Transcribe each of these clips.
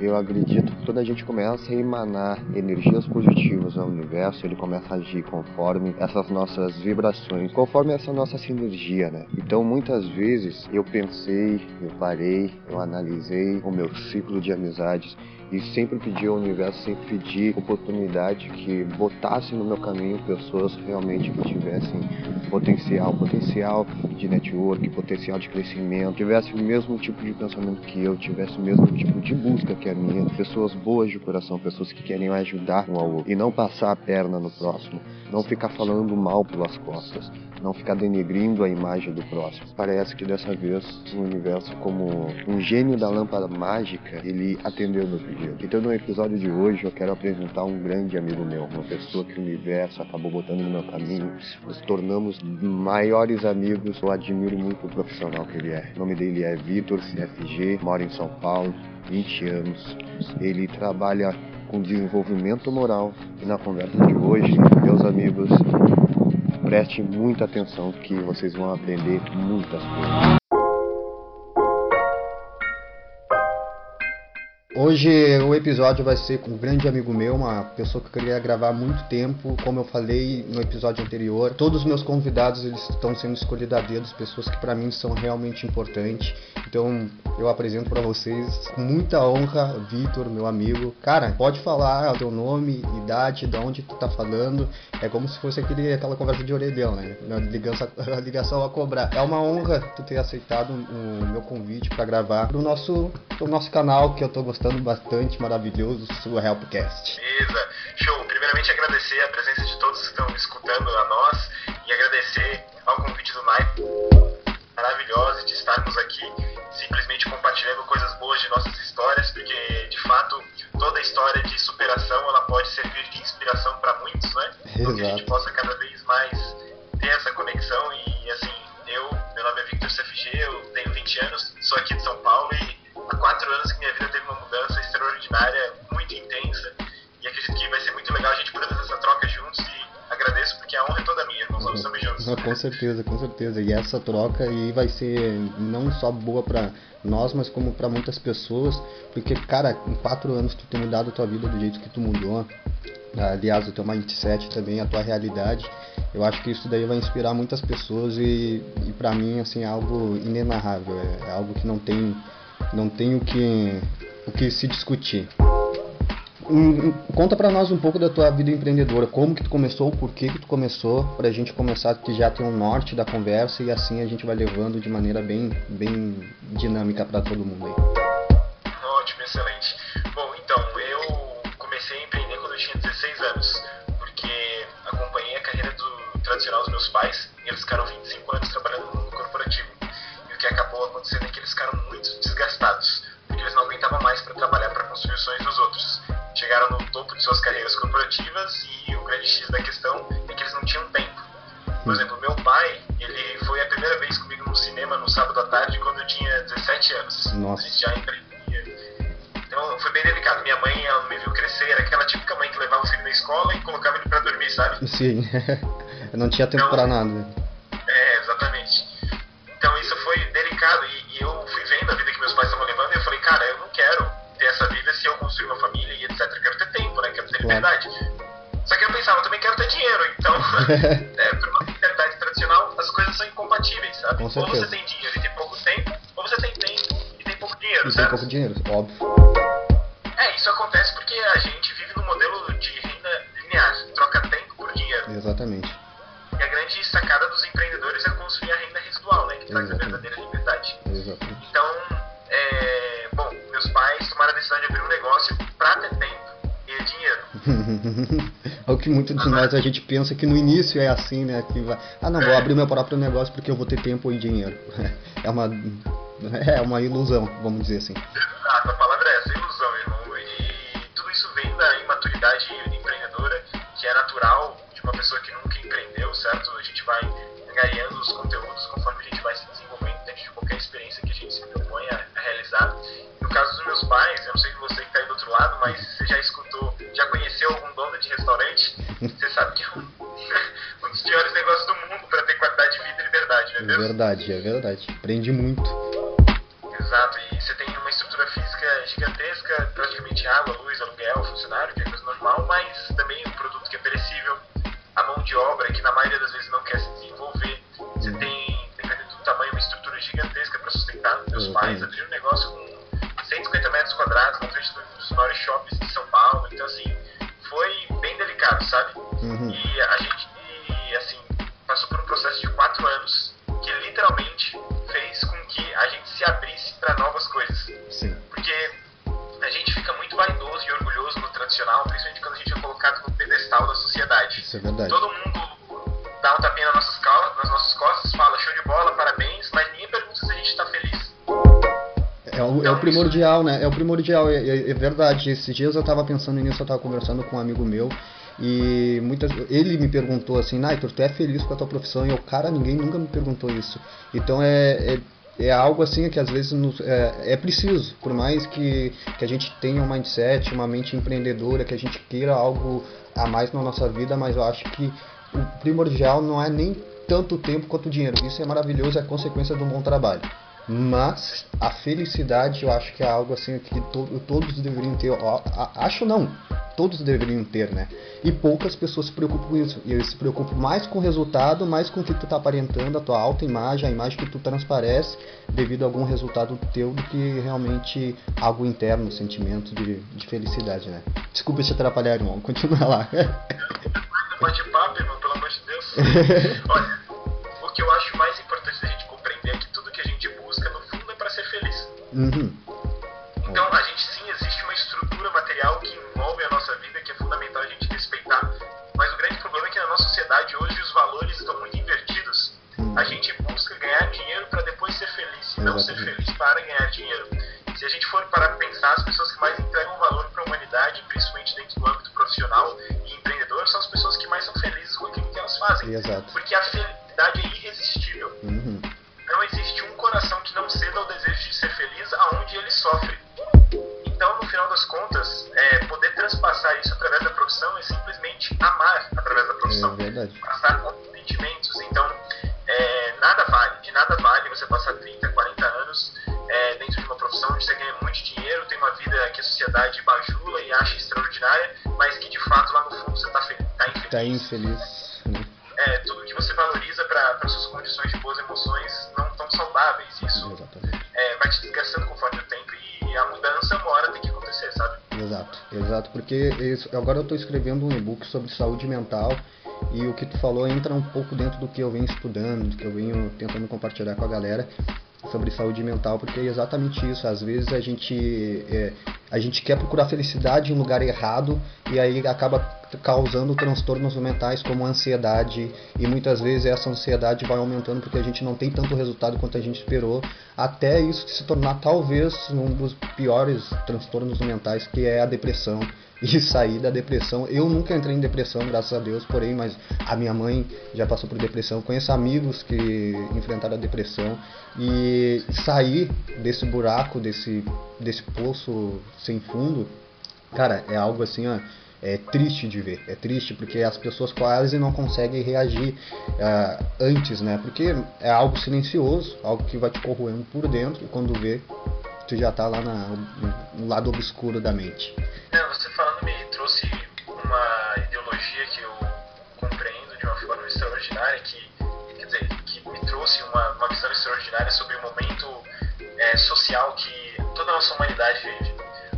Eu acredito que quando a gente começa a emanar energias positivas ao universo, ele começa a agir conforme essas nossas vibrações, conforme essa nossa sinergia, né? Então, muitas vezes eu pensei, eu parei, eu analisei o meu ciclo de amizades e sempre pedi ao universo, sempre pedi oportunidade que botasse no meu caminho pessoas realmente que tivessem potencial, potencial de network, potencial de crescimento, tivesse o mesmo tipo de pensamento que eu, tivesse o mesmo tipo de busca que a minha, pessoas boas de coração, pessoas que querem ajudar um ao outro e não passar a perna no próximo, não ficar falando mal pelas costas, não ficar denegrindo a imagem do próximo. Parece que dessa vez o universo, como um gênio da lâmpada mágica, ele atendeu meu pedido. Então, no episódio de hoje, eu quero apresentar um grande amigo meu, uma pessoa que o universo acabou botando no meu caminho, nos tornamos maiores amigos. Eu admiro muito o profissional que ele é. O nome dele é Vitor CFG, mora em São Paulo, 20 anos. Ele trabalha com desenvolvimento moral e na conversa de hoje, meus amigos, preste muita atenção que vocês vão aprender muitas coisas. Hoje o episódio vai ser com um grande amigo meu, uma pessoa que eu queria gravar há muito tempo. Como eu falei no episódio anterior, todos os meus convidados eles estão sendo escolhidos a dedo, pessoas que para mim são realmente importantes. Então eu apresento para vocês com muita honra, Vitor, meu amigo. Cara, pode falar o teu nome, idade, de onde tu tá falando. É como se fosse aquele, aquela conversa de orelhão, né? A ligação, a cobrar. É uma honra tu ter aceitado o meu convite para gravar pro nosso, pro nosso canal que eu tô gostando bastante, maravilhoso, sua Helpcast. Beleza, show. Primeiramente agradecer a presença de todos que estão escutando a nós e agradecer ao convite do Nike maravilhosa de estarmos aqui simplesmente compartilhando coisas boas de nossas histórias, porque de fato toda história de superação ela pode servir de inspiração para muitos, né? Então que a gente possa cada vez mais ter essa conexão e assim, eu, meu nome é Victor CFG, eu tenho 20 anos, sou aqui de São Paulo e quatro anos que minha vida teve uma mudança extraordinária, muito intensa, e acredito que vai ser muito legal a gente poder fazer essa troca juntos e agradeço porque a honra é toda minha, vamos também juntos. Com certeza, com certeza. E essa troca aí vai ser não só boa para nós, mas como para muitas pessoas, porque cara, em quatro anos tu tem mudado a tua vida do jeito que tu mudou. Aliás, o teu mindset também, a tua realidade. Eu acho que isso daí vai inspirar muitas pessoas e, e para mim assim é algo inenarrável, é, é algo que não tem não tem o que, o que se discutir. Conta para nós um pouco da tua vida empreendedora, como que tu começou, por que que tu começou, para a gente começar que já tem um norte da conversa e assim a gente vai levando de maneira bem, bem dinâmica para todo mundo aí. Ótimo, excelente. Bom, então, dormir, sabe? Sim, eu não tinha tempo Então- para nada. É, exatamente. Então isso foi delicado e, e eu fui vendo a vida que meus pais estavam levando e eu falei, cara, eu não quero ter essa vida se eu construir uma família e etc. Eu quero ter tempo, né? Quero ter Claro. liberdade. Só que eu pensava, eu também quero ter dinheiro, então, é, para uma mentalidade tradicional, as coisas são incompatíveis, sabe? Ou você tem dinheiro e tem pouco tempo, ou você tem tempo e tem pouco dinheiro, E tem certo? pouco dinheiro, óbvio. O que muitos de nós a gente pensa que no início é assim, né? Que vai, ah, não, vou abrir meu próprio negócio porque eu vou ter tempo e dinheiro. É uma, é uma ilusão, vamos dizer assim. Verdade, é verdade. Aprendi muito. Primordial, né? É o primordial, é, é- é verdade. Esses dias eu tava pensando nisso, eu tava conversando com um amigo meu e muitas, ele me perguntou assim, Naitor, tu é feliz com a tua profissão? E eu, cara, ninguém nunca me perguntou isso. Então é, é, é algo assim que às vezes nos- é, é preciso, por mais que, que a gente tenha um mindset, uma mente empreendedora, que a gente queira algo a mais na nossa vida, mas eu acho que o primordial não é nem tanto tempo quanto dinheiro. Isso é maravilhoso, é consequência um bom trabalho. Mas a felicidade eu acho que é algo assim que to- todos deveriam ter. acho não, todos deveriam ter, né? E poucas pessoas se preocupam com isso. E eles se preocupam mais com o resultado, mais com o que tu tá aparentando, a tua alta imagem, a imagem que tu transparece devido a algum resultado teu do que realmente algo interno, sentimento de, de felicidade, né? Desculpa te atrapalhar, irmão. Continua lá. Bate-papo, irmão, pelo amor de Deus. Olha, o que eu acho mais Uhum. Então, a gente sim, existe uma estrutura material que envolve a nossa vida, que é fundamental a gente respeitar. Mas o grande problema é que na nossa sociedade hoje os valores estão muito invertidos. A gente busca ganhar dinheiro para depois ser feliz, e não ser feliz para ganhar dinheiro. Se a gente for parar para pensar, as pessoas que mais entregam valor para a humanidade, principalmente dentro do âmbito profissional e empreendedor, são as pessoas que mais são felizes com aquilo que elas fazem. Exato. Porque a felicidade tá infeliz. Infeliz, né? É, tudo que você valoriza para suas condições de boas emoções não tão saudáveis. Isso Exatamente. é, vai te desgastando conforme o tempo e a mudança uma hora tem que acontecer, sabe? Exato, exato, porque isso- agora eu estou escrevendo um e-book sobre saúde mental e o que tu falou entra um pouco dentro do que eu venho estudando, do que eu venho tentando compartilhar com a galera sobre saúde mental, porque é exatamente isso. Às vezes a gente é, a gente quer procurar felicidade em um lugar errado e aí acaba causando transtornos mentais como ansiedade e muitas vezes essa ansiedade vai aumentando porque a gente não tem tanto resultado quanto a gente esperou, até isso se tornar talvez um dos piores transtornos mentais que é a depressão e sair da depressão. Eu nunca entrei em depressão, graças a Deus, porém, mas a minha mãe já passou por depressão. Conheço amigos que enfrentaram a depressão e sair desse buraco, desse, desse poço sem fundo, cara, é algo assim, ó. É triste de ver, é triste porque as pessoas quase não conseguem reagir ah, antes, né? Porque é algo silencioso, algo que vai te corroendo por dentro e quando vê, tu já tá lá na, no lado obscuro da mente. Não, você falando me trouxe uma ideologia que eu compreendo de uma forma extraordinária, que, quer dizer, que me trouxe uma, uma visão extraordinária sobre o momento é, social que toda a nossa humanidade vive.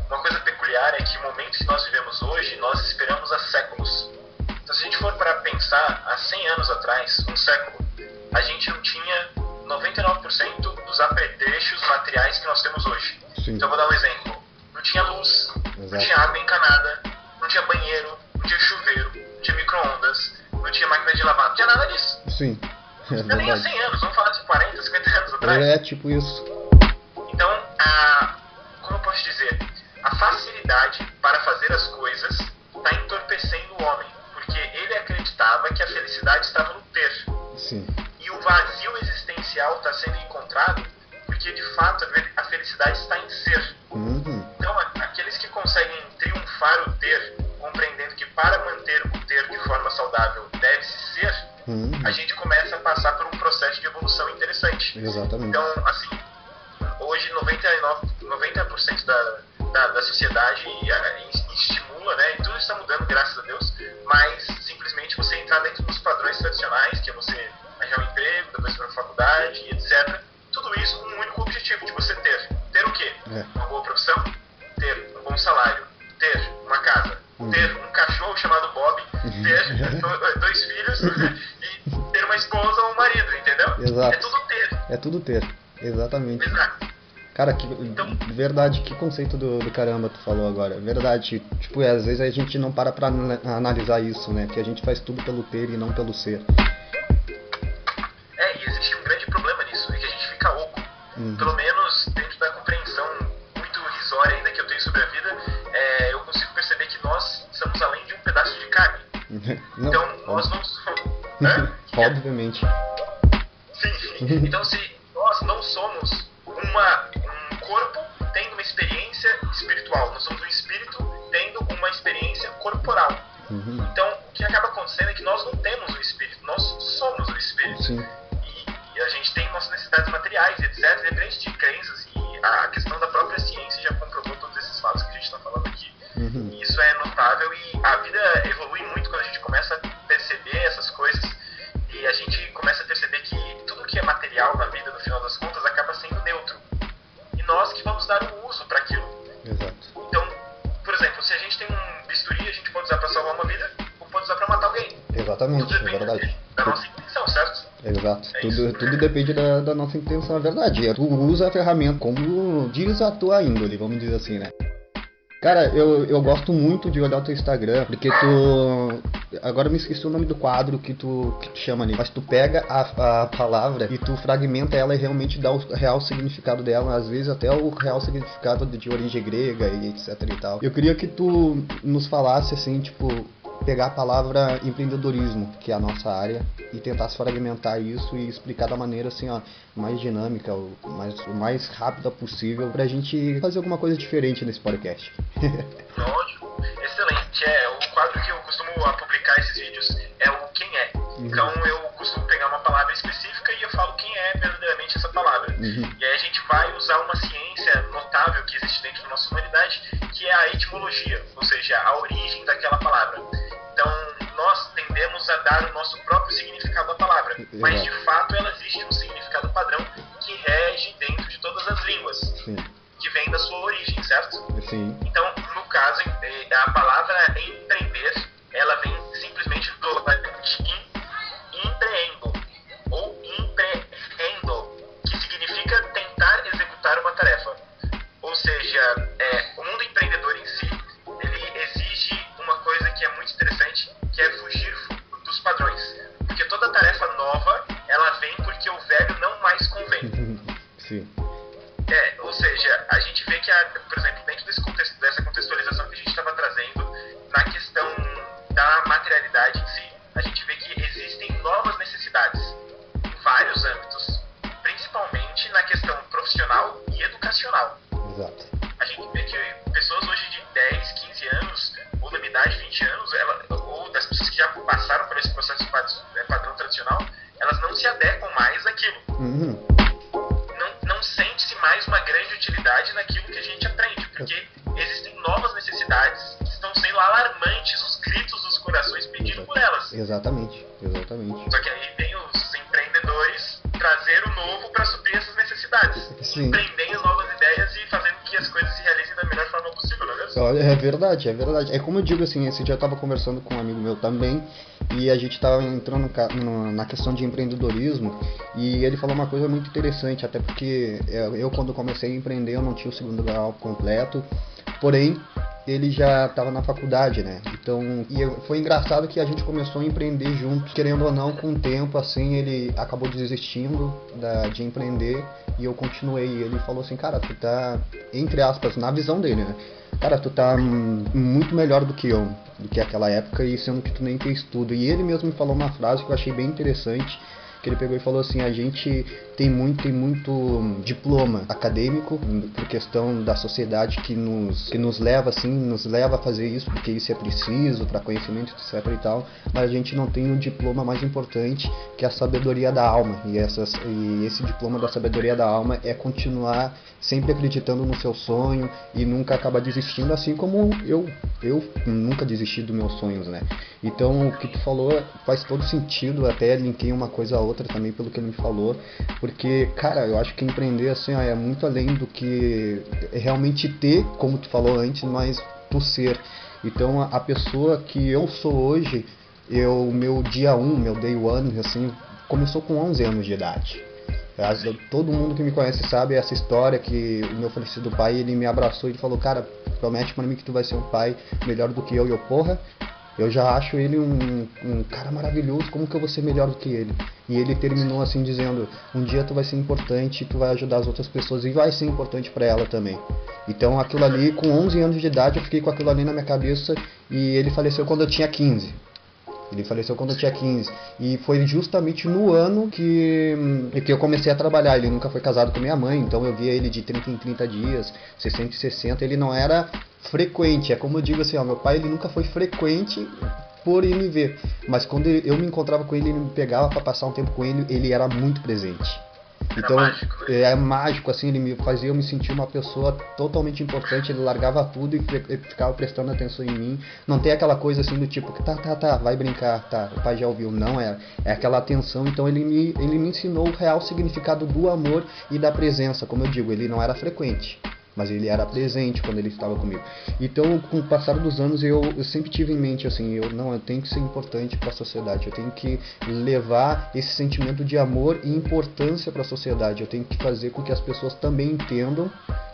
Uma coisa peculiar é que o momento que nós vivemos hoje, nós esperamos há séculos. Então, se a gente for para pensar, há 100 anos atrás, um século, a gente não tinha 99% dos apetrechos materiais que nós temos hoje. Sim, Então, eu vou dar um exemplo. Não tinha luz, não tinha exato. água encanada, não tinha banheiro, não tinha chuveiro, não tinha micro-ondas, não tinha máquina de lavar, não tinha nada disso. Sim, é Não nem há verdade. 100 anos, vamos falar de 40, 50 anos atrás. É tipo isso. Verdade, que conceito do, do, caramba tu falou agora. Verdade, tipo, é, às vezes a gente não para pra analisar isso, né? Que a gente faz tudo pelo ter e não pelo ser. É, e existe um grande problema nisso, é que a gente fica oco. Uhum. Pelo menos dentro da compreensão muito risória ainda que eu tenho sobre a vida, é, eu consigo perceber que nós somos além de um pedaço de carne. não, então, nós somos... Obviamente. Sim, então se nossa intenção, é verdade. Tu usa a ferramenta como diz a tua índole, vamos dizer assim, né? Cara, eu, eu gosto muito de olhar o teu Instagram, porque tu. Agora eu me esqueci o nome do quadro que tu, que tu chama ali. Mas tu pega a, a palavra e tu fragmenta ela e realmente dá o real significado dela, às vezes até o real significado de origem grega e etc e tal. Eu queria que tu nos falasse assim, tipo, pegar a palavra empreendedorismo, que é a nossa área, e tentar fragmentar isso e explicar da maneira assim, ó, mais dinâmica, o mais, o mais rápida possível, pra gente fazer alguma coisa diferente nesse podcast. Ótimo, excelente. É, o quadro que eu costumo publicar esses vídeos é o quem é. Uhum. Então eu costumo pegar uma palavra específica e eu falo quem é verdadeiramente essa palavra. Uhum. E aí a gente vai usar uma ciência notável que existe dentro da nossa humanidade, que é a etimologia, ou seja, a origem daquela dar o nosso próprio significado à palavra, mas de fato ela existe um significado grande utilidade naquilo que a gente aprende, porque existem novas necessidades que estão sendo alarmantes, os gritos dos corações pedindo por elas. Exatamente, exatamente. Só que aí vem os empreendedores trazer o novo para suprir essas necessidades. Sim. Empreendendo novas Olha, é verdade, é verdade. É como eu digo assim, esse dia eu estava conversando com um amigo meu também e a gente estava entrando na questão de empreendedorismo e ele falou uma coisa muito interessante, até porque eu quando comecei a empreender eu não tinha o segundo grau completo, porém ele já estava na faculdade, né? Então, e foi engraçado que a gente começou a empreender juntos, querendo ou não, com o tempo, assim, ele acabou desistindo da, de empreender e eu continuei. E ele falou assim, cara, tu tá, entre aspas, na visão dele, né? Cara, tu tá muito melhor do que eu, do que aquela época, e sendo que tu nem fez tudo. E ele mesmo me falou uma frase que eu achei bem interessante, que ele pegou e falou assim: a gente tem muito, tem muito diploma acadêmico por questão da sociedade que nos, que nos leva assim, nos leva a fazer isso porque isso é preciso para conhecimento, etc e tal, mas a gente não tem um diploma mais importante que é a sabedoria da alma e, essas, e esse diploma da sabedoria da alma é continuar sempre acreditando no seu sonho e nunca acabar desistindo, assim como eu, eu nunca desisti dos meus sonhos, né? Então o que tu falou faz todo sentido, até linkei uma coisa a outra também pelo que ele me falou, porque, cara, eu acho que empreender assim ó, é muito além do que realmente ter, como tu falou antes, mas tu ser. Então a pessoa que eu sou hoje, eu meu dia 1, um, meu day one, assim, começou com 11 anos de idade. Todo mundo que me conhece sabe essa história que o meu falecido pai, ele me abraçou e falou, cara, promete para mim que tu vai ser um pai melhor do que eu. E eu, porra, eu já acho ele um, um, cara maravilhoso, como que eu vou ser melhor do que ele? E ele terminou assim dizendo: "Um dia tu vai ser importante, tu vai ajudar as outras pessoas e vai ser importante para ela também". Então aquilo ali com 11 anos de idade eu fiquei com aquilo ali na minha cabeça e ele faleceu quando eu tinha 15. Ele faleceu quando eu tinha 15. E foi justamente no ano que, que eu comecei a trabalhar. Ele nunca foi casado com minha mãe, então eu via ele de 30 em 30 dias, 60 em 60. Ele não era frequente. É como eu digo assim, ó, meu pai ele nunca foi frequente por ir me ver. Mas quando eu me encontrava com ele, ele me pegava para passar um tempo com ele, ele era muito presente. Então mágico, né? é mágico, assim, ele me fazia eu me sentir uma pessoa totalmente importante, ele largava tudo e ficava prestando atenção em mim. Não tem aquela coisa assim do tipo tá, tá, tá, vai brincar, tá, o pai já ouviu. Não, é, é aquela atenção. Então ele me, ele me ensinou o real significado do amor e da presença. Como eu digo, ele não era frequente mas ele era presente quando ele estava comigo. Então, com o passar dos anos, eu, eu sempre tive em mente assim, eu não, eu tenho que ser importante para a sociedade, eu tenho que levar esse sentimento de amor e importância para a sociedade. Eu tenho que fazer com que as pessoas também entendam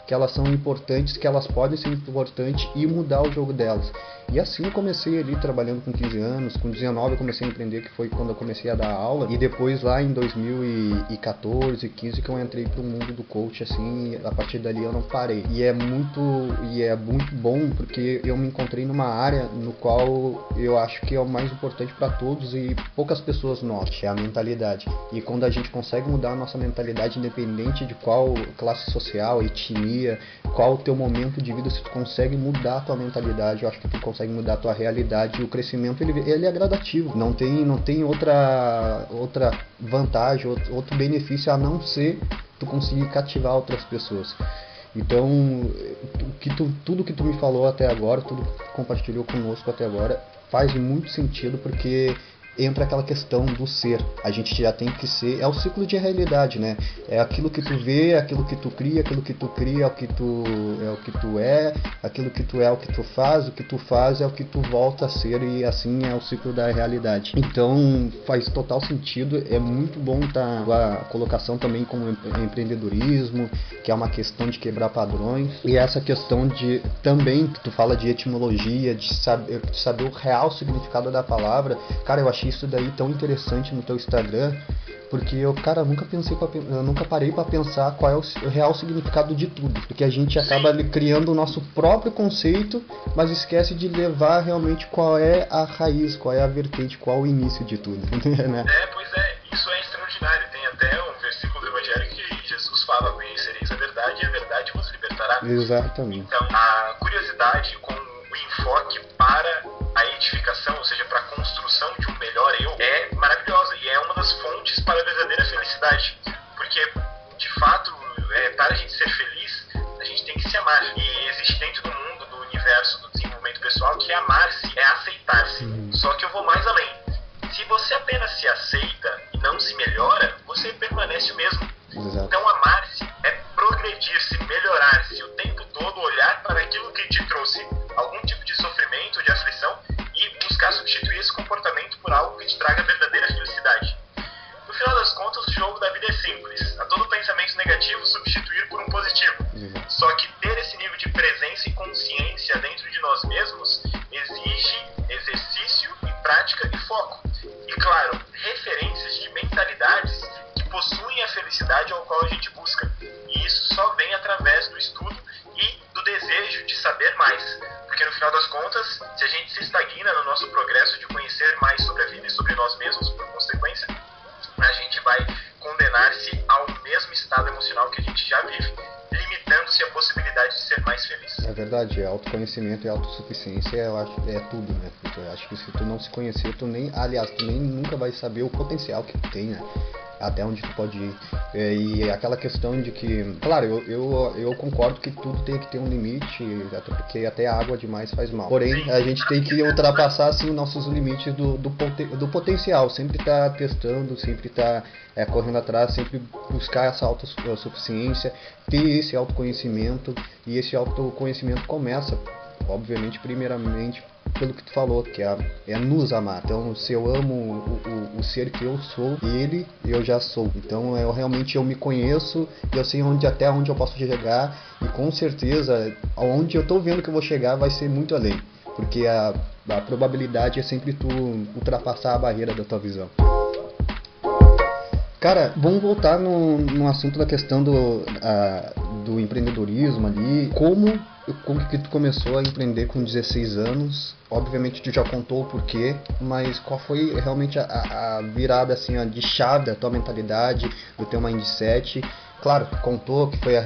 que elas são importantes, que elas podem ser importantes e mudar o jogo delas. E assim eu comecei ali trabalhando com 15 anos, com 19 eu comecei a empreender, que foi quando eu comecei a dar aula, e depois lá em 2014, 15 que eu entrei pro mundo do coach assim, a partir dali eu não parei. E é muito e é muito bom porque eu me encontrei numa área no qual eu acho que é o mais importante para todos e poucas pessoas notam, é a mentalidade. E quando a gente consegue mudar a nossa mentalidade independente de qual classe social, etnia qual o teu momento de vida, se tu consegue mudar a tua mentalidade, eu acho que tu consegue mudar a tua realidade e o crescimento ele, ele é gradativo, não tem, não tem outra, outra vantagem, outro, outro benefício a não ser tu conseguir cativar outras pessoas. Então, que tu, tudo que tu me falou até agora, tudo que tu compartilhou conosco até agora, faz muito sentido porque entra aquela questão do ser. A gente já tem que ser. É o ciclo de realidade, né? É aquilo que tu vê, é aquilo que tu cria, aquilo que tu cria é o que tu é o que tu é, aquilo que tu é, é o que tu faz, o que tu faz é o que tu volta a ser e assim é o ciclo da realidade. Então faz total sentido. É muito bom tá a colocação também como empreendedorismo, que é uma questão de quebrar padrões e essa questão de também tu fala de etimologia, de saber, de saber o real significado da palavra. Cara, eu achei isso daí tão interessante no teu Instagram, porque eu, cara, nunca pensei pra, eu nunca parei para pensar qual é o real significado de tudo, porque a gente acaba criando o nosso próprio conceito, mas esquece de levar realmente qual é a raiz, qual é a vertente, qual é o início de tudo, né? É, pois é, isso é extraordinário. Tem até um versículo do Evangelho que Jesus fala: "Conhecereis a verdade e a verdade vos libertará". Exatamente. Então, a curiosidade o você apenas se aceita e não se melhora, você permanece o mesmo. Autoconhecimento e autossuficiência eu acho, é tudo, né? Porque eu acho que se tu não se conhecer, tu nem, aliás, tu nem nunca vai saber o potencial que tu tem, né? até onde tu pode ir. É, e aquela questão de que, claro, eu, eu, eu concordo que tudo tem que ter um limite, até porque até água demais faz mal. Porém, a gente tem que ultrapassar assim, os nossos limites do, do, do potencial, sempre estar tá testando, sempre estar tá, é, correndo atrás, sempre buscar essa autossuficiência, ter esse autoconhecimento, e esse autoconhecimento começa, obviamente, primeiramente pelo que tu falou, que é, é nos amar. Então, se eu amo o, o, o, ser que eu sou, ele, eu já sou. Então, eu realmente eu me conheço, eu sei onde até onde eu posso chegar e com certeza, aonde eu estou vendo que eu vou chegar vai ser muito além, porque a, a probabilidade é sempre tu ultrapassar a barreira da tua visão. Cara, vamos voltar no, no assunto da questão do, uh, do empreendedorismo ali. Como, como que tu começou a empreender com 16 anos? Obviamente tu já contou o porquê, mas qual foi realmente a, a virada assim, a de chave da tua mentalidade, do teu mindset? Claro, contou que foi a,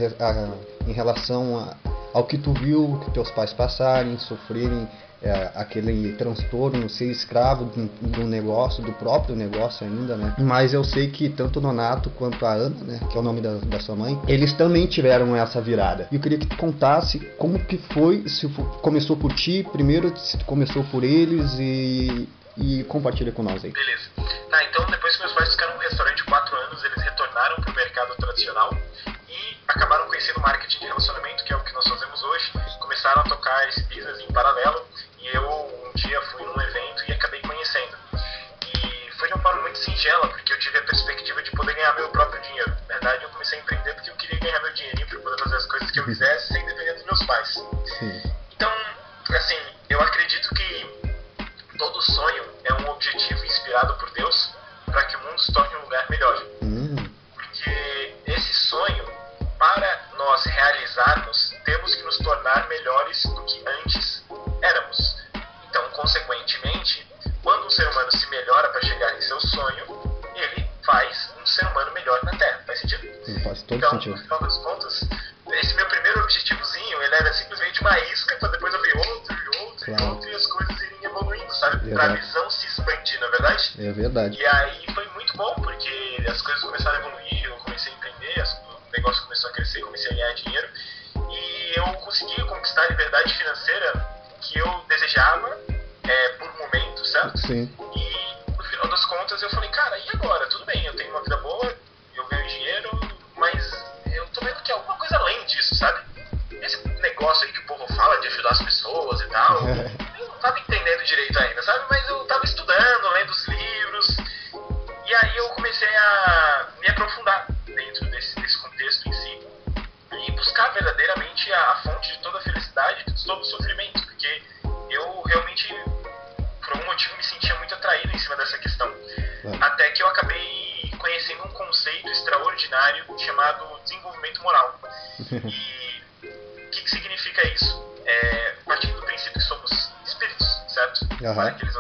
em relação ao que tu viu que teus pais passarem, sofrerem é, aquele transtorno, ser escravo do, do, negócio, do próprio negócio ainda, né? Mas eu sei que tanto o Nonato quanto a Ana, né, que é o nome da, da sua mãe, eles também tiveram essa virada. E eu queria que tu contasse como que foi, se começou por ti primeiro, se começou por eles e, e compartilha com nós aí. Beleza. Tá, então depois que meus pais ficaram no restaurante quatro anos, eles retornaram para o mercado tradicional e acabaram conhecendo marketing de relacionamento, que é o que nós fazemos hoje. Começaram a tocar esse business em paralelo e aí eu comecei a me aprofundar dentro desse, desse contexto em si e buscar verdadeiramente a, a fonte de toda a felicidade, de todo o sofrimento porque eu realmente, por algum motivo, me sentia muito atraído em cima dessa questão. É. Até que eu acabei conhecendo um conceito extraordinário chamado desenvolvimento moral. e o que, que, significa isso? É, partindo do princípio que somos espíritos, certo? Uhum. Para aqueles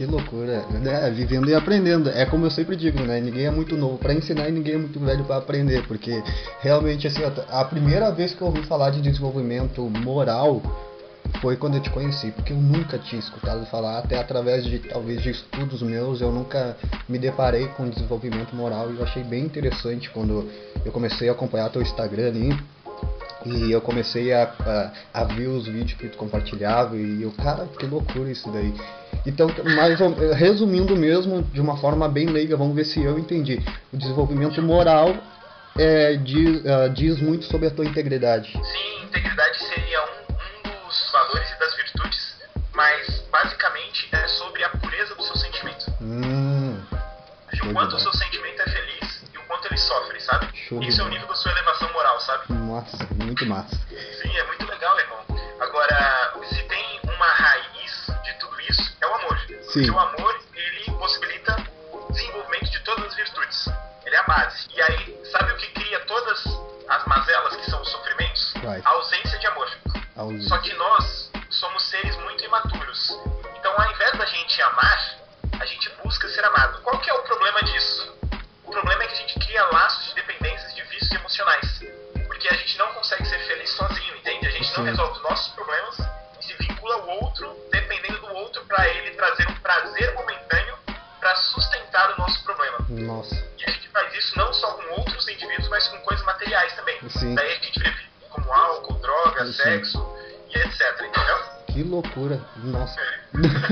Que loucura, é, vivendo e aprendendo. É como eu sempre digo, né? Ninguém é muito novo para ensinar e ninguém é muito velho para aprender, porque realmente assim, a primeira vez que eu ouvi falar de desenvolvimento moral foi quando eu te conheci, porque eu nunca tinha escutado falar, até através de talvez de estudos meus, eu nunca me deparei com desenvolvimento moral e eu achei bem interessante quando eu comecei a acompanhar teu Instagram ali. E eu comecei a, a, a ver os vídeos que tu compartilhava e eu, cara, que loucura isso daí. Então, mais resumindo mesmo, de uma forma bem leiga, vamos ver se eu entendi. O desenvolvimento moral é, diz, uh, diz muito sobre a tua integridade. Sim, integridade seria um dos valores e das virtudes, mas basicamente é sobre a pureza do seu sentimento. Hum, o quanto o seu sentimento é feliz e o quanto ele sofre, sabe? Show Isso é o nível da sua elevação sabe? Massa, muito massa. Sim, é muito legal, irmão. Agora, se tem uma raiz de tudo isso, é o amor. Sim. Porque o amor, ele possibilita o desenvolvimento de todas as virtudes. Ele é a base. E aí, sabe o que cria todas as mazelas, que são os sofrimentos? Right. A ausência de amor. Só que nós somos seres muito imaturos. Então, ao invés da gente amar, a gente busca ser amado.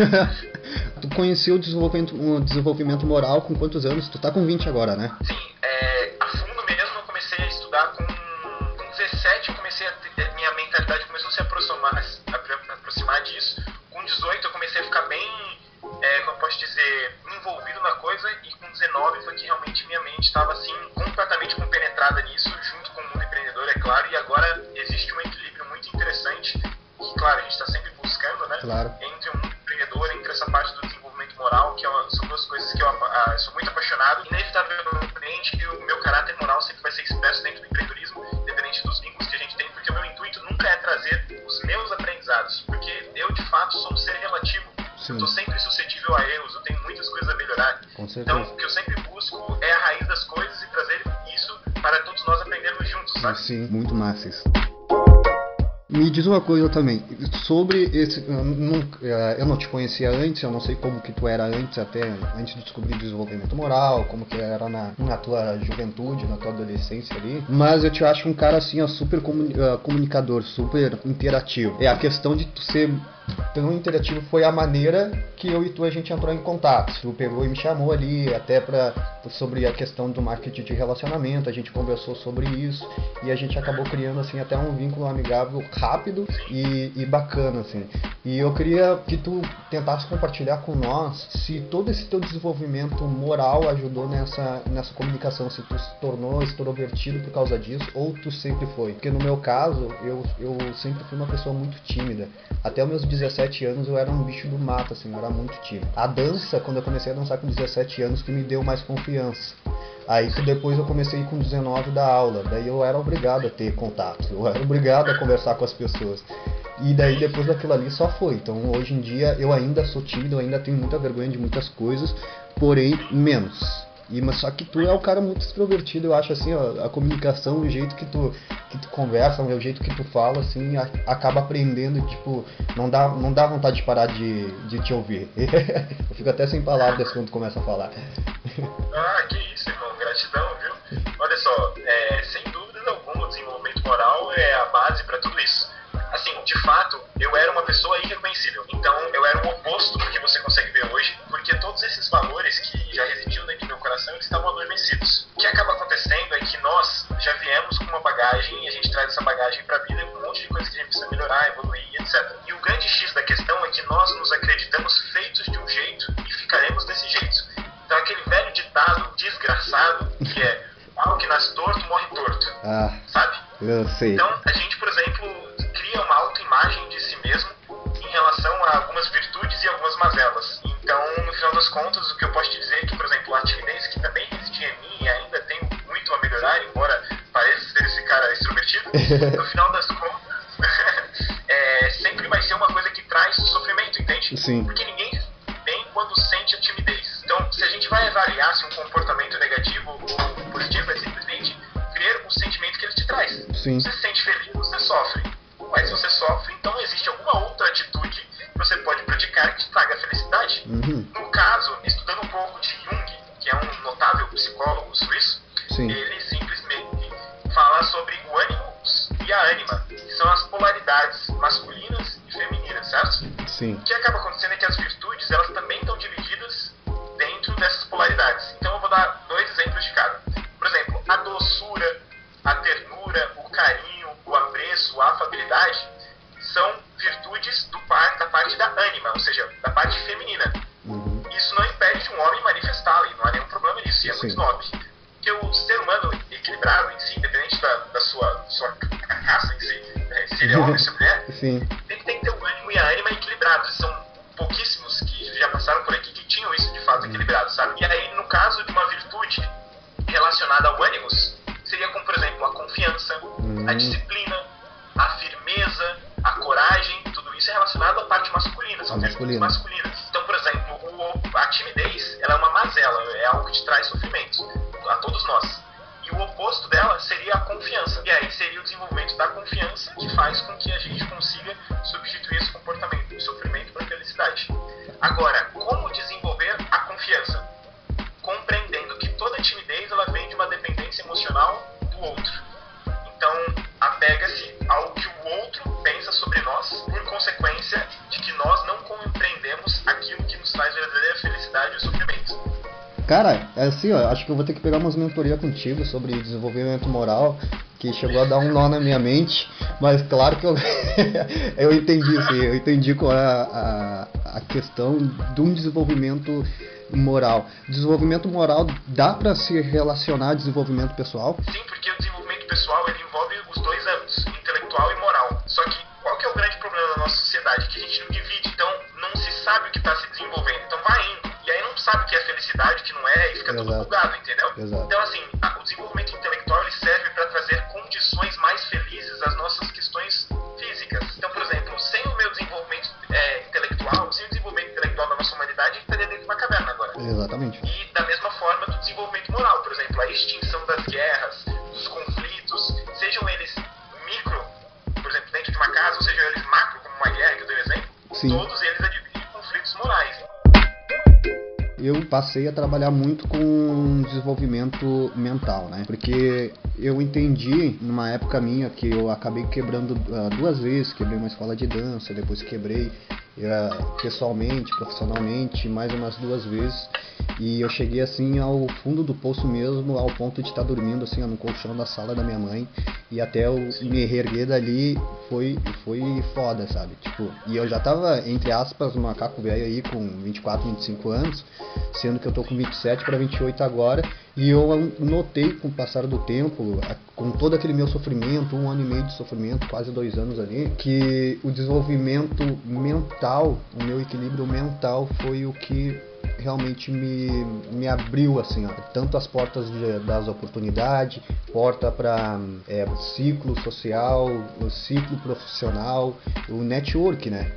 tu conheceu o desenvolvimento, o desenvolvimento moral com quantos anos? Tu tá com 20 agora, né? Aprendermos juntos, sabe? Sim, muito massa isso. Me diz uma coisa também, sobre esse. Eu não, é, eu não te conhecia antes, eu não sei como que tu era antes, até antes de descobrir desenvolvimento moral, como que era na, na tua juventude, na tua adolescência ali. Mas eu te acho um cara assim, ó, super é, comunicador, super interativo. É a questão de tu ser tão interativo foi a maneira que eu e tu a gente entrou em contato. Tu pegou e me chamou ali até para sobre a questão do marketing de relacionamento, a gente conversou sobre isso e a gente acabou criando assim até um vínculo amigável rápido e, e bacana assim. E eu queria que tu tentasse compartilhar com nós se todo esse teu desenvolvimento moral ajudou nessa nessa comunicação, se tu se tornou extrovertido por causa disso ou tu sempre foi. Porque no meu caso, eu, eu sempre fui uma pessoa muito tímida. Até os meus 17 anos eu era um bicho do mato, assim, eu era muito tímido. A dança, quando eu comecei a dançar com 17 anos, que me deu mais confiança. Aí que depois eu comecei com 19 da aula, daí eu era obrigado a ter contato, eu era obrigado a conversar com as pessoas. E daí depois daquilo ali só foi. Então hoje em dia eu ainda sou tímido, eu ainda tenho muita vergonha de muitas coisas, porém menos. E, mas só que tu é um cara muito extrovertido, eu acho assim, ó, a comunicação, o jeito que tu, que tu conversa, o jeito que tu fala, assim, a, acaba aprendendo, tipo, não dá, não dá vontade de parar de, de te ouvir. eu fico até sem palavras quando começa a falar. ah, que isso, irmão, gratidão, viu? Olha só, é, sem Eu sei. Então, afabilidade são virtudes do par, da parte da ânima, ou seja, da parte feminina. Uhum. Isso não impede de um homem manifestá-la, e não há nenhum problema nisso, e é Sim. muito nobre. Porque o ser humano equilibrado em si, independente da, da sua, sua raça em si, né, se ele é homem ou se é mulher, Sim. tem que tem que ter o ânimo e a ânima equilibrados. São pouquíssimos que já passaram por aqui que tinham isso de fato equilibrado, sabe? E aí, no caso de uma virtude relacionada ao ânimos, seria como, por exemplo, a confiança, a Hum. disciplina, a firmeza, a coragem, tudo isso é relacionado à parte masculina, são virtudes masculina. masculinas. Então, por exemplo, o- a timidez, ela é uma mazela, é algo que te traz sofrimento a todos nós. E o oposto dela seria a confiança. E aí seria o desenvolvimento da confiança que faz com que a gente consiga substituir esse comportamento de sofrimento para felicidade. Agora, Cara, é assim, ó, acho que eu vou ter que pegar umas mentorias contigo sobre desenvolvimento moral, que chegou a dar um nó na minha mente, mas claro que eu, eu entendi, assim, eu entendi qual é a, a, a questão de um desenvolvimento moral. Desenvolvimento moral dá pra se relacionar a desenvolvimento pessoal? Sim, porque o desenvolvimento pessoal ele envolve passei a trabalhar muito com desenvolvimento mental, né? Porque eu entendi numa época minha que eu acabei quebrando ah, duas vezes, quebrei uma escola de dança, depois quebrei ah, pessoalmente, profissionalmente, mais umas duas vezes. E eu cheguei assim ao fundo do poço mesmo, ao ponto de estar dormindo assim no colchão da sala da minha mãe. E até eu me reerguer dali foi, foi foda, sabe? Tipo, e eu já tava, entre aspas, um macaco velho aí com 24, 25 anos, sendo que eu tô com 27 para 28 agora. E eu notei com o passar do tempo, com todo aquele meu sofrimento, um ano e meio de sofrimento, quase dois anos ali, que o desenvolvimento mental, o meu equilíbrio mental foi o que realmente me, me abriu assim, ó, tanto as portas de- das oportunidades, porta para ciclo social, ciclo profissional, o network, né,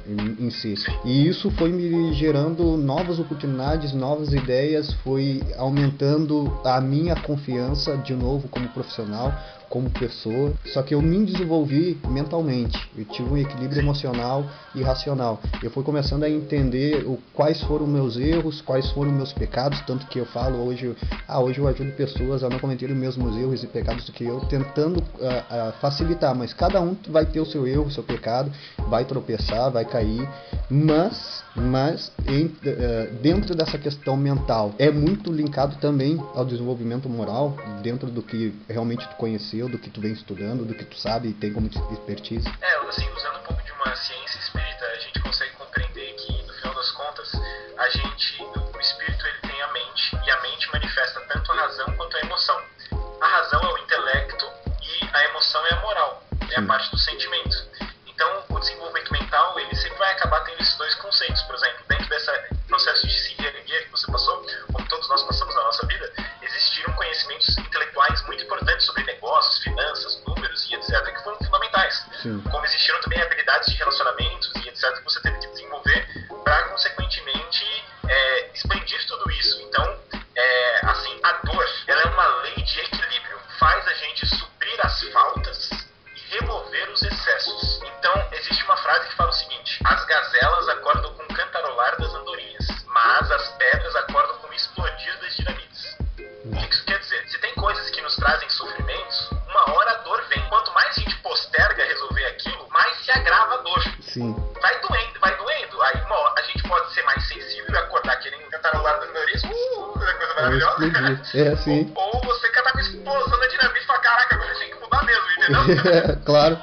si. E isso foi me gerando novas oportunidades, novas ideias, foi aumentando a minha confiança de novo como profissional, como pessoa. Só que eu me desenvolvi mentalmente. Eu tive um equilíbrio emocional e racional. Eu fui começando a entender o, quais foram meus erros, quais foram meus pecados, tanto que eu falo hoje, ah, hoje eu ajudo pessoas a não cometerem os mesmos erros e pecados do que eu, tentando ah, ah, facilitar, mas cada um vai ter o seu erro, o seu pecado, vai tropeçar, vai cair, mas, mas em- eh, dentro dessa questão mental é muito linkado também ao desenvolvimento moral, dentro do que realmente tu conheceu, do que tu vem estudando, do que tu sabe e tem como expertise. É, assim, usando um pouco de uma ciência espírita, moral, é a É, sim. Ou, ou você cantar com explosão da dinamite e falar, caraca, agora tem que mudar mesmo, entendeu? claro.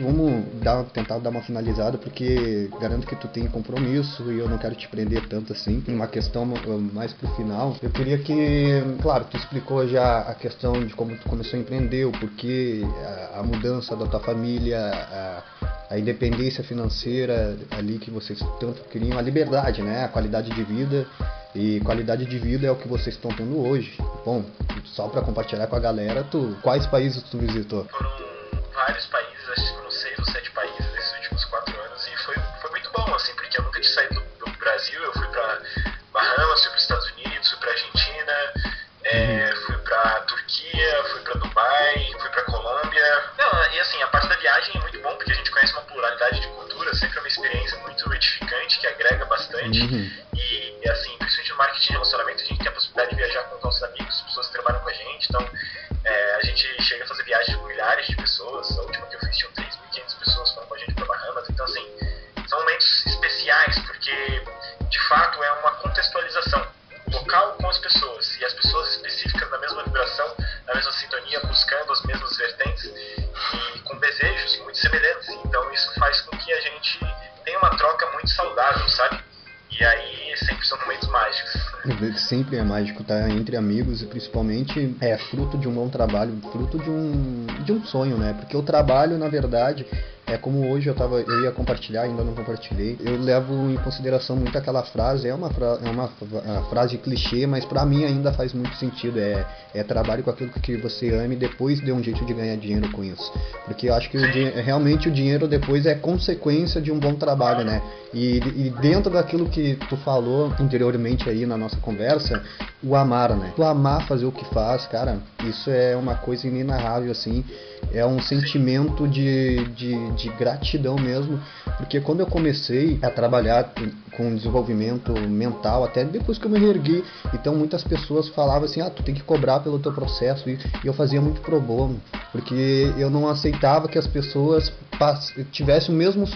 Vamos dar, tentar dar uma finalizada, porque garanto que tu tem compromisso e eu não quero te prender tanto assim. Uma questão mais pro final, eu queria que, claro, tu explicou já a questão de como tu começou a empreender, o porquê, a, a mudança da tua família, a, a independência financeira ali que vocês tanto queriam, a liberdade, né? A qualidade de vida. E qualidade de vida é o que vocês estão tendo hoje. Bom, só para compartilhar com a galera, tu quais países tu visitou? Sempre é mágico, tá? Entre amigos e principalmente é fruto de um bom trabalho, fruto de um, de um sonho, né? Porque o trabalho, na verdade, é como hoje eu tava, eu ia compartilhar, ainda não compartilhei. Eu levo em consideração muito aquela frase, é uma, fra, é uma frase clichê, mas para mim ainda faz muito sentido. É, é trabalho com aquilo que você ama e depois dê um jeito de ganhar dinheiro com isso. Porque eu acho que o, realmente o dinheiro depois é consequência de um bom trabalho, né? E, e dentro daquilo que tu falou anteriormente aí na nossa conversa, o amar, né? Tu amar fazer o que faz, cara, isso é uma coisa inenarrável, assim. É um sentimento de, de, de gratidão mesmo, porque quando eu comecei a trabalhar com desenvolvimento mental, até depois que eu me reergui, então muitas pessoas falavam assim, ah, tu tem que cobrar pelo teu processo, e eu fazia muito pro bono, porque eu não aceitava que as pessoas tivessem o mesmo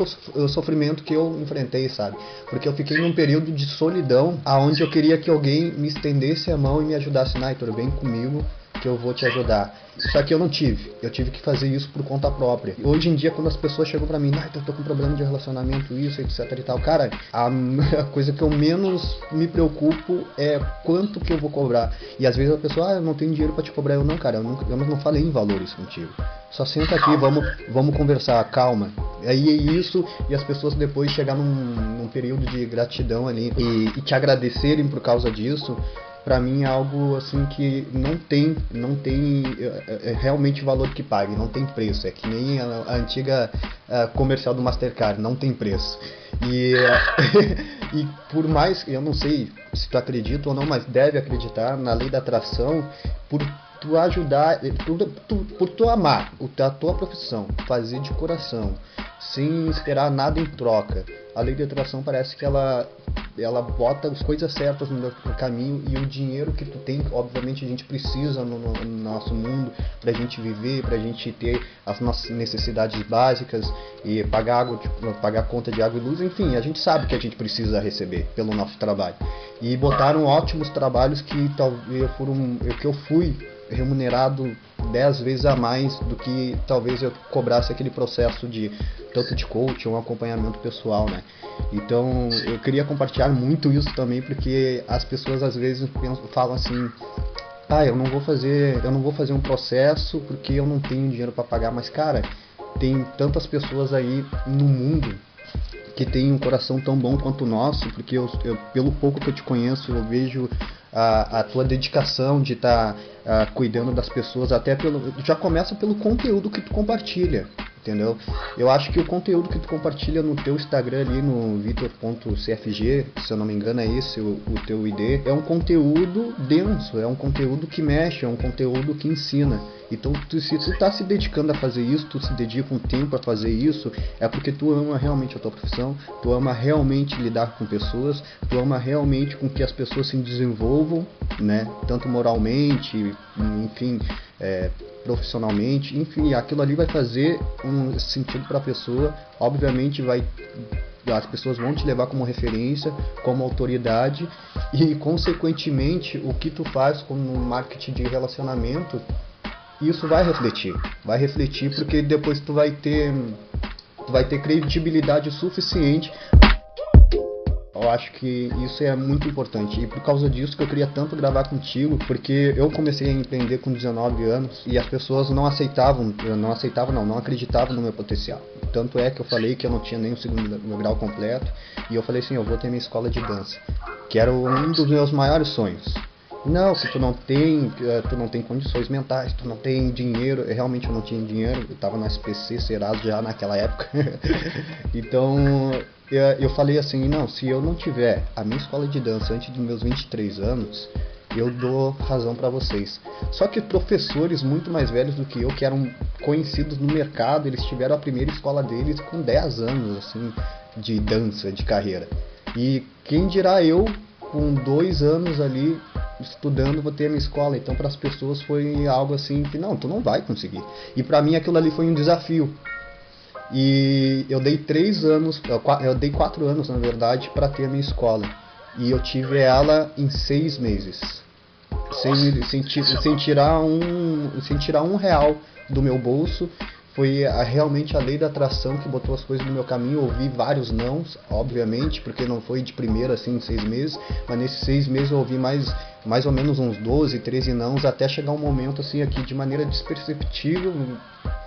sofrimento que eu enfrentei, sabe? Porque eu fiquei num período de solidão, aonde eu queria que alguém me estendesse a mão e me ajudasse, Naitor, vem comigo, que eu vou te ajudar. Só que eu não tive. Eu tive que fazer isso por conta própria. Hoje em dia, quando as pessoas chegam pra mim, ah, eu tô com problema de relacionamento, isso, etc e tal, cara, a, a, coisa que eu menos me preocupo é quanto que eu vou cobrar. E às vezes a pessoa, ah, eu não tenho dinheiro para te cobrar. Eu não, cara, eu não, eu não falei em valores contigo. Só senta aqui, vamos, vamos conversar, calma. Aí é isso, e as pessoas depois chegar num, num período de gratidão ali e, e te agradecerem por causa disso para mim é algo assim que não tem, não tem é, é, realmente valor que pague, não tem preço. É que nem a, a antiga a comercial do Mastercard, não tem preço. E, e por mais, eu não sei se tu acredita ou não, mas deve acreditar na lei da atração por tu ajudar, por tu, por tu amar a tua profissão, fazer de coração, sem esperar nada em troca. A lei da atração parece que ela ela bota as coisas certas no, caminho e o dinheiro que tu tem, obviamente a gente precisa no, no, no nosso mundo pra gente viver, pra gente ter as nossas necessidades básicas e pagar água, tipo, pagar conta de água e luz, enfim, a gente sabe que a gente precisa receber pelo nosso trabalho. E botaram ótimos trabalhos que talvez foram que eu fui remunerado dez vezes a mais do que talvez eu cobrasse aquele processo de tanto de coach um acompanhamento pessoal, né? Então eu queria compartilhar muito isso também porque as pessoas às vezes pensam, falam assim, ah, eu não vou fazer, eu não vou fazer um processo porque eu não tenho dinheiro para pagar, mas cara, tem tantas pessoas aí no mundo que tem um coração tão bom quanto o nosso, porque eu, eu pelo pouco que eu te conheço, eu vejo a, a tua dedicação de estar tá, cuidando das pessoas, até pelo. Já começa pelo conteúdo que tu compartilha entendeu? Eu acho que o conteúdo que tu compartilha no teu Instagram ali no vitor.cfg, se eu não me engano é esse o, o, teu ID, é um conteúdo denso, é um conteúdo que mexe, é um conteúdo que ensina. Então, tu, se tu tá se dedicando a fazer isso, tu se dedica um tempo a fazer isso, é porque tu ama realmente a tua profissão, tu ama realmente lidar com pessoas, tu ama realmente com que as pessoas se desenvolvam, né? Tanto moralmente, enfim, é, profissionalmente, enfim, aquilo ali vai fazer um sentido para a pessoa, obviamente vai as pessoas vão te levar como referência, como autoridade e consequentemente o que tu faz como marketing de relacionamento, isso vai refletir, vai refletir porque depois tu vai ter tu vai ter credibilidade suficiente eu acho que isso é muito importante e por causa disso que eu queria tanto gravar contigo, porque eu comecei a empreender com 19 anos e as pessoas não aceitavam, não aceitavam não, não acreditavam no meu potencial. Tanto é que eu falei que eu não tinha nem o segundo grau completo e eu falei assim, eu vou ter minha escola de dança, que era um dos meus maiores sonhos. Não, que tu não tem, eh, tu não tem condições mentais, tu não tem dinheiro. Realmente eu não tinha dinheiro, eu tava no SPC, Serasa já naquela época. então eu, eu falei assim, não, se eu não tiver a minha escola de dança antes dos meus 23 anos, eu dou razão para vocês. Só que professores muito mais velhos do que eu, que eram conhecidos no mercado, eles tiveram a primeira escola deles com 10 anos, assim, de dança, de carreira. E quem dirá eu, com dois anos ali estudando, vou ter a minha escola. Então, para as pessoas foi algo assim que não, tu não vai conseguir. E para mim aquilo ali foi um desafio. E eu dei três anos, eu dei quatro anos na verdade, para ter a minha escola. E eu tive ela em seis meses. Sem, sem, sem, tirar um, sem tirar um real do meu bolso. Foi a, realmente a lei da atração que botou as coisas no meu caminho. Eu ouvi vários nãos, obviamente, porque não foi de primeira assim em seis meses, mas nesses seis meses eu ouvi mais mais ou menos uns 12, 13 nãos, até chegar um momento assim aqui de maneira desperceptível,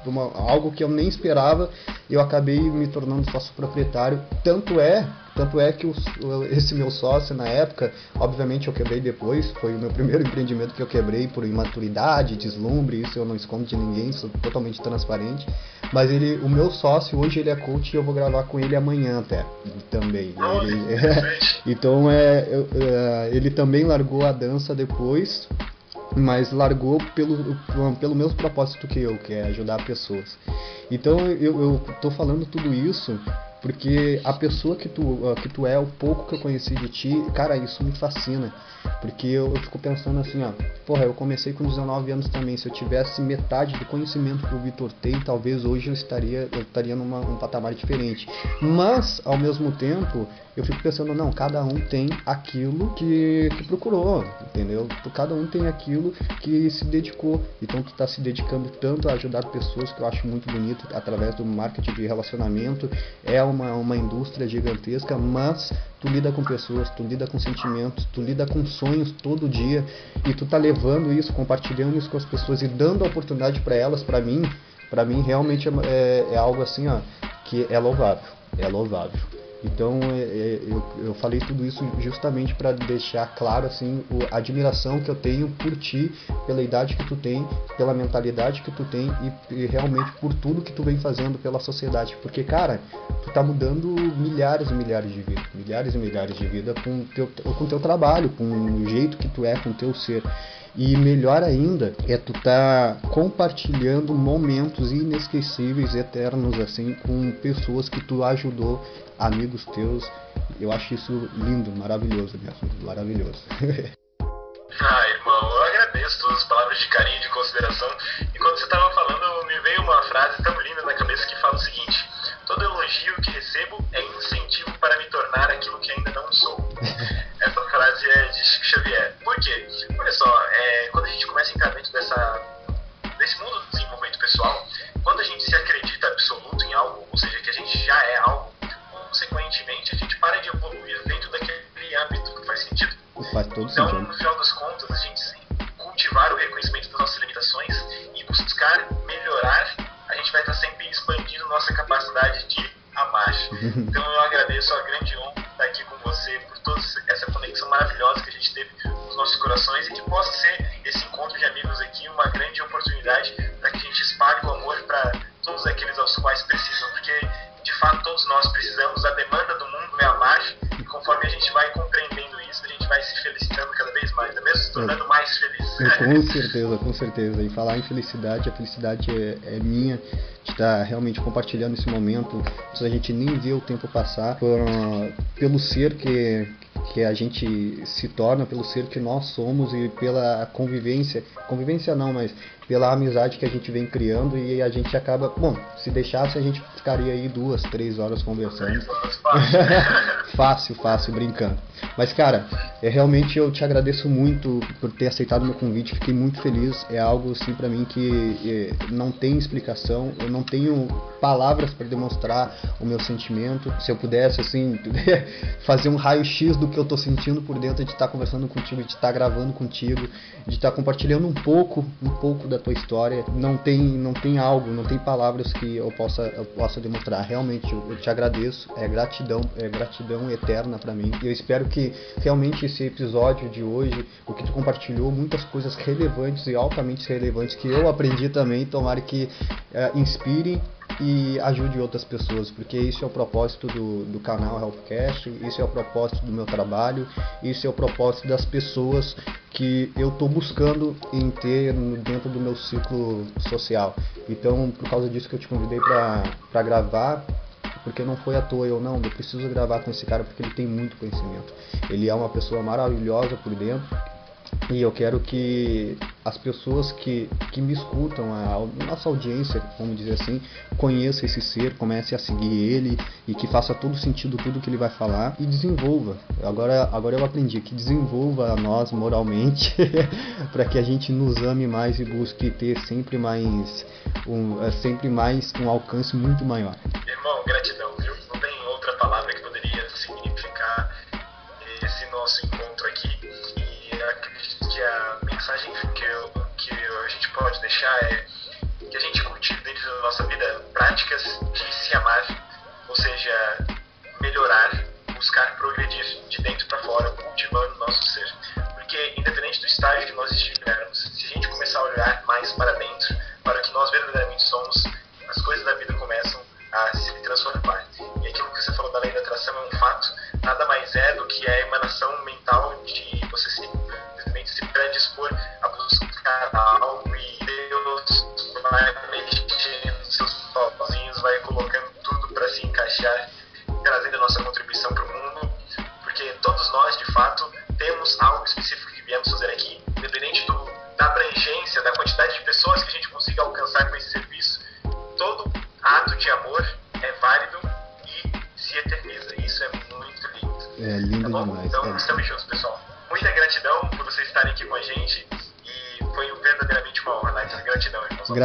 uma, algo que eu nem esperava, eu acabei me tornando sócio proprietário. Tanto é, tanto é que esse meu sócio na época, obviamente eu quebrei depois, foi o meu primeiro empreendimento que eu quebrei por imaturidade, deslumbre, isso eu não escondo de ninguém, sou totalmente transparente. Mas ele, o meu sócio hoje ele é coach e eu vou gravar com ele amanhã até também. Ele, então é, é, ele também largou a dança depois mas largou pelo, pelo mesmo propósito que eu, que é ajudar pessoas. Então eu, eu tô falando tudo isso porque a pessoa que tu, que tu é, o pouco que eu conheci de ti, cara, isso me fascina. Porque eu, eu, fico pensando assim, ó, porra, eu comecei com 19 anos também. Se eu tivesse metade do conhecimento que o Vitor tem, talvez hoje eu estaria, eu estaria num um patamar diferente. Mas, ao mesmo tempo, eu fico pensando, não, cada um tem aquilo que, que procurou, entendeu? Cada um tem aquilo que se dedicou. Então tu tá se dedicando tanto a ajudar pessoas, que eu acho muito bonito, através do marketing de relacionamento. É uma, uma indústria gigantesca, mas tu lida com pessoas, tu lida com sentimentos, tu lida com sonhos todo dia e tu tá levando isso, compartilhando isso com as pessoas e dando a oportunidade para elas, para mim, para mim realmente é, é, é algo assim, ó, que é louvável, é louvável. Então é, é, eu, eu falei tudo isso justamente para deixar claro assim a admiração que eu tenho por ti, pela idade que tu tem, pela mentalidade que tu tem e, e realmente por tudo que tu vem fazendo pela sociedade. Porque, cara, tu tá mudando milhares e milhares de vidas, milhares e milhares de vidas com teu, com teu trabalho, com o jeito que tu é, com o teu ser. E melhor ainda é tu tá compartilhando momentos inesquecíveis, eternos assim, com pessoas que tu ajudou, amigos teus. Eu acho isso lindo, maravilhoso mesmo, maravilhoso. ah, irmão, eu agradeço todas as palavras de carinho, de consideração. E quando você estava falando, me veio uma frase tão linda na cabeça que fala o seguinte: todo elogio que recebo é incentivo para me tornar aquilo que ainda não sou. Essa frase é de Chico Xavier. Por quê? Dentro dessa, certeza. E falar em felicidade, a felicidade é, é minha de estar tá realmente compartilhando esse momento, a gente nem vê o tempo passar, por, pelo ser que, que a gente se torna, pelo ser que nós somos e pela convivência, convivência não, mas pela amizade que a gente vem criando e a gente acaba, bom, se deixasse a gente ficaria aí duas, três horas conversando. fácil, fácil, brincando. Mas cara, é, realmente eu te agradeço muito por ter aceitado meu convite, fiquei muito feliz. É algo assim para mim que é, não tem explicação, eu não tenho palavras para demonstrar o meu sentimento. Se eu pudesse assim fazer um raio-x do que eu tô sentindo por dentro de estar tá conversando contigo, de estar tá gravando contigo, de estar tá compartilhando um pouco, um pouco da tua história, não tem não tem algo, não tem palavras que eu possa eu possa demonstrar. Realmente eu, eu te agradeço, é gratidão, é gratidão eterna para mim. E eu espero que realmente esse episódio de hoje, o que tu compartilhou, muitas coisas relevantes e altamente relevantes que eu aprendi também, tomara que é, inspire e ajude outras pessoas, porque isso é o propósito do, do canal Helpcast, isso é o propósito do meu trabalho, isso é o propósito das pessoas que eu estou buscando em ter dentro do meu ciclo social. Então, por causa disso que eu te convidei para gravar, porque não foi à toa eu não, eu preciso gravar com esse cara porque ele tem muito conhecimento. Ele é uma pessoa maravilhosa por dentro e eu quero que as pessoas que, que me escutam, a, nossa audiência, vamos dizer assim, conheça esse ser, comece a seguir ele e que faça todo sentido tudo que ele vai falar e desenvolva. Agora, agora eu aprendi que desenvolva a nós moralmente para que a gente nos ame mais e busque ter sempre mais um, é, sempre mais um alcance muito maior. Irmão, gratidão, viu? Não tem outra palavra que poderia significar esse nosso encontro aqui acredito que a mensagem que, eu, que a gente pode deixar é que a gente cultive dentro da nossa vida práticas de se amar, ou seja, melhorar, buscar progredir de dentro para fora, cultivando o nosso ser. Porque, independente do estágio que nós estivermos, se a gente começar a olhar mais para dentro, para o que nós verdadeiramente somos, as coisas da vida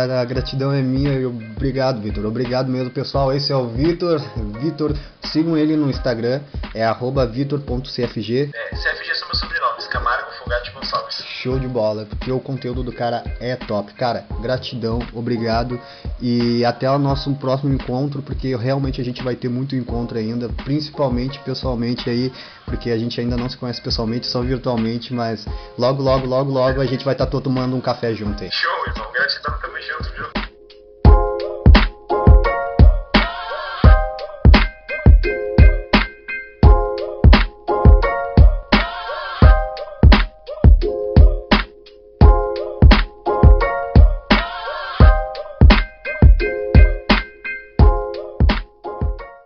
a gratidão é minha e obrigado, Vitor. Obrigado mesmo, pessoal. Esse é o Vitor. Vitor, sigam ele no Instagram, é vitor.cfg. É, CFG são meus sobrenomes, Camargo Fogatti Gonçalves. Show de bola, porque o conteúdo do cara é top. Cara, gratidão, obrigado e até o nosso próximo encontro, porque realmente a gente vai ter muito encontro ainda, principalmente pessoalmente aí, porque a gente ainda não se conhece pessoalmente, só virtualmente, mas logo, logo, logo, logo a gente vai estar tá tomando um café junto aí. Show, irmão.